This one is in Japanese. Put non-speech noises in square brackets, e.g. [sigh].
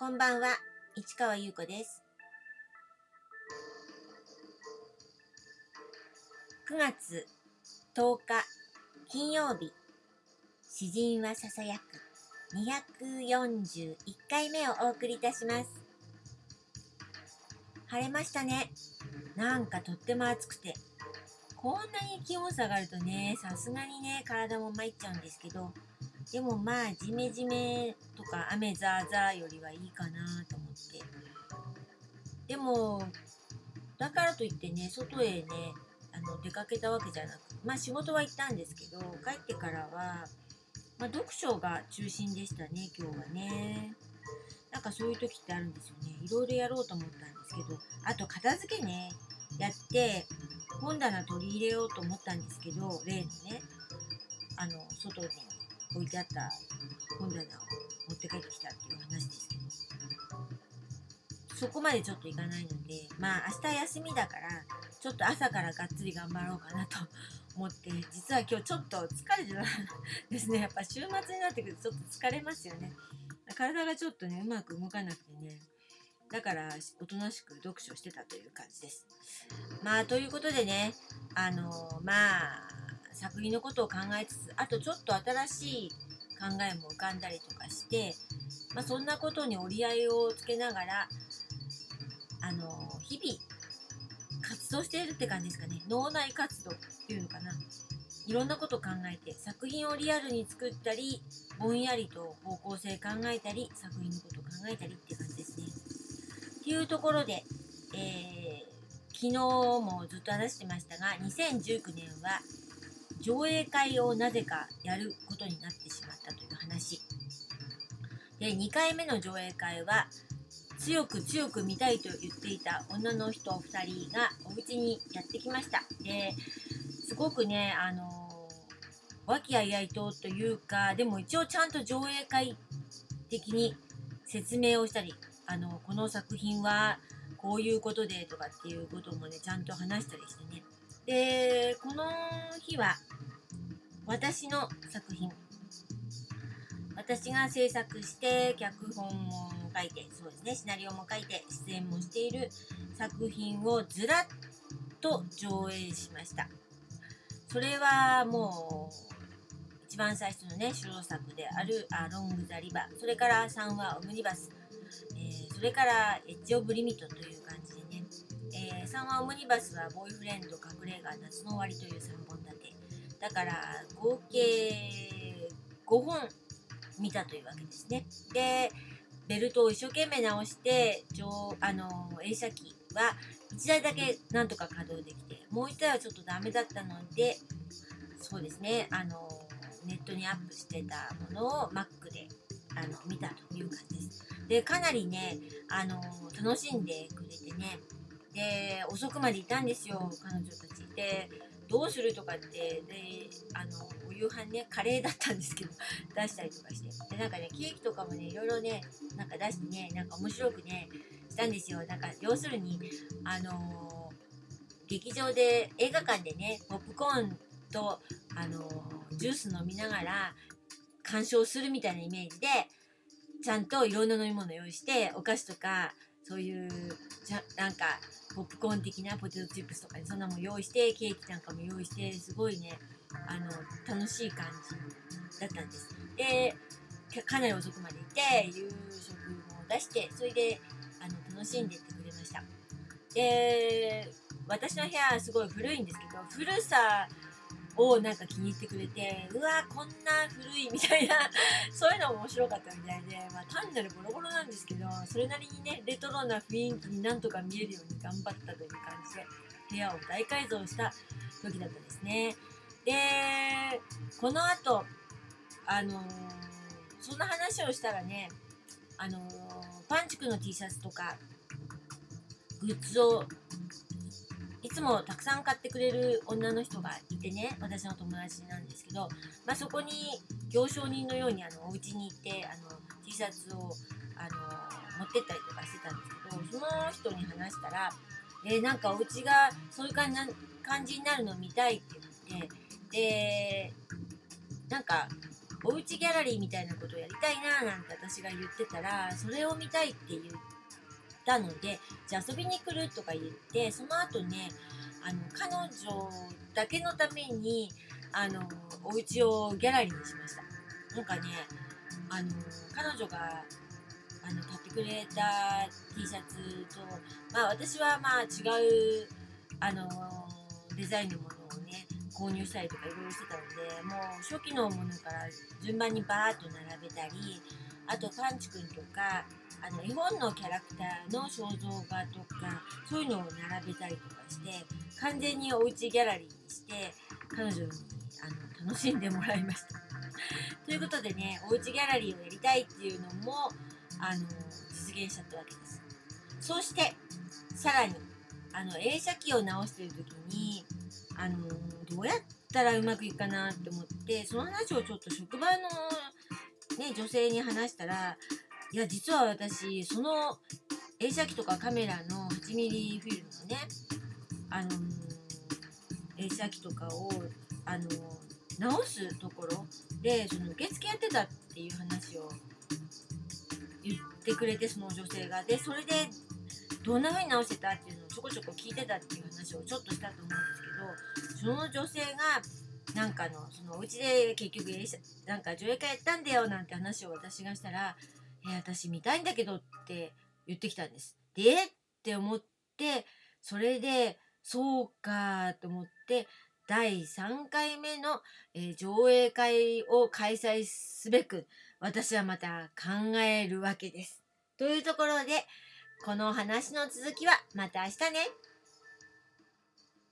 こんばんは、市川優子です。9月10日金曜日、詩人はささやく241回目をお送りいたします。晴れましたね。なんかとっても暑くて。こんなに気温下がるとね、さすがにね、体も参っちゃうんですけど、でもまあ、ジメジメとか雨ザーザーよりはいいかなと思って。でも、だからといってね、外へね、あの出かけたわけじゃなく、まあ仕事は行ったんですけど、帰ってからは、まあ読書が中心でしたね、今日はね。なんかそういう時ってあるんですよね。いろいろやろうと思ったんですけど、あと片付けね、やって、本棚取り入れようと思ったんですけど、例のね、あの、外に置いてあった本棚を持って帰ってきたっていう話ですけど、そこまでちょっといかないので、まあ明日休みだから、ちょっと朝からがっつり頑張ろうかなと思って、実は今日ちょっと疲れてたんですね。[laughs] やっぱ週末になってくるとちょっと疲れますよね。体がちょっとね、うまく動かなくてね、だからおとなしく読書してたという感じです。まあということでね、あのまあ作品のことを考えつつ、あとちょっと新しい考えも浮かんだりとかして、まあそんなことに折り合いをつけながら、あの日々活動しているって感じですかね。脳内活動っていうのかな。いろんなこと考えて作品をリアルに作ったりぼんやりと方向性考えたり作品のことを考えたりって感じですね。っていうところで、えー、昨日もずっと話してましたが2019年は上映会をなぜかやることになってしまったという話。で2回目の上映会は強く強く見たいと言っていた女の人2人がお家にやってきました。ですごくね、あの和気あいあいとというか、でも一応ちゃんと上映会的に説明をしたり、あの、この作品はこういうことでとかっていうこともね、ちゃんと話したりしてね。で、この日は私の作品、私が制作して脚本も書いて、そうですね、シナリオも書いて、出演もしている作品をずらっと上映しました。それはもう一番最初のね主導作であるあロング・ザ・リバー。それから3話オムニバス、えー、それからエッジ・オブ・リミットという、えー、3話オムニバスはボーイフレンド隠れ家夏の終わりという3本立て。だから合計5本見たというわけですね。でベルトを一生懸命直してあの映写機は1台だけなんとか稼働できてもう1台はちょっとダメだったのでそうですね。あのネットにアップしてたものを Mac であの見たという感じです。でかなりねあの楽しんでくれてねで遅くまでいたんですよ彼女たちでどうするとかってであのお夕飯ねカレーだったんですけど [laughs] 出したりとかして。でなんかねケーキとかもねいろいろねなんか出してねなんか面白くねしたんですよ。なんか要するにあのー、劇場で映画館でねポップコーンと、あのー、ジュース飲みながら鑑賞するみたいなイメージでちゃんといろんな飲み物用意してお菓子とかそういうじゃなんかポップコーン的なポテトチップスとか、ね、そんなもん用意してケーキなんかも用意してすごいねあの楽しい感じだったんです。でかなり遅くまでいて夕食も出してそれであの楽しんでってくれましたで私の部屋はすごい古いんですけど古さをなんか気に入ってくれてうわこんな古いみたいな [laughs] そういうのも面白かったみたいで、まあ、単なるボロボロなんですけどそれなりにねレトロな雰囲気になんとか見えるように頑張ったという感じで部屋を大改造した時だったんですね。でこの後あのー、そんな話をしたらねあのー、パンチクの T シャツとかグッズをつもたくさん買ってくれる女の人がいてね私の友達なんですけど、まあ、そこに行商人のようにあのお家に行ってあの T シャツをあの持ってったりとかしてたんですけどその人に話したら「えー、なんかお家がそういう感じ感じになるの見たい」って言ってでなんかおうちギャラリーみたいなことをやりたいななんて私が言ってたらそれを見たいって言ってたのでじゃあ遊びに来るとか言ってその後ねあの彼女だけのためにあのお家をギャラリーにしました。なんかねあの彼女があの買ってくれた T シャツとまあ私はまあ違うあのデザインのものをね購入したりとかいろいろしてたのでもう初期のものから順番にバーッと並べたりあとパンチくんとかあの絵本のキャラクターの肖像画とかそういうのを並べたりとかして完全におうちギャラリーにして彼女にあの楽しんでもらいました。[laughs] ということでねおうちギャラリーをやりたいっていうのもあの実現しちゃったわけです。そしてさらにあの映写機を直してる時にあのどうやったらうまくいくかなって思ってその話をちょっと職場の、ね、女性に話したらいや実は私その映写機とかカメラの 8mm フィルムのねあの映写機とかをあの直すところでその受付やってたっていう話を言ってくれてその女性が。でそれでどんな風に直してたっていうのをちょこちょこ聞いてたっていう話をちょっとしたと思うんですけどその女性がなんかのそのお家で結局なんか上映会やったんだよなんて話を私がしたら「え私見たいんだけど」って言ってきたんです。でって思ってそれでそうかと思って第3回目の、えー、上映会を開催すべく私はまた考えるわけです。というところでこの話の続きはまた明日ね。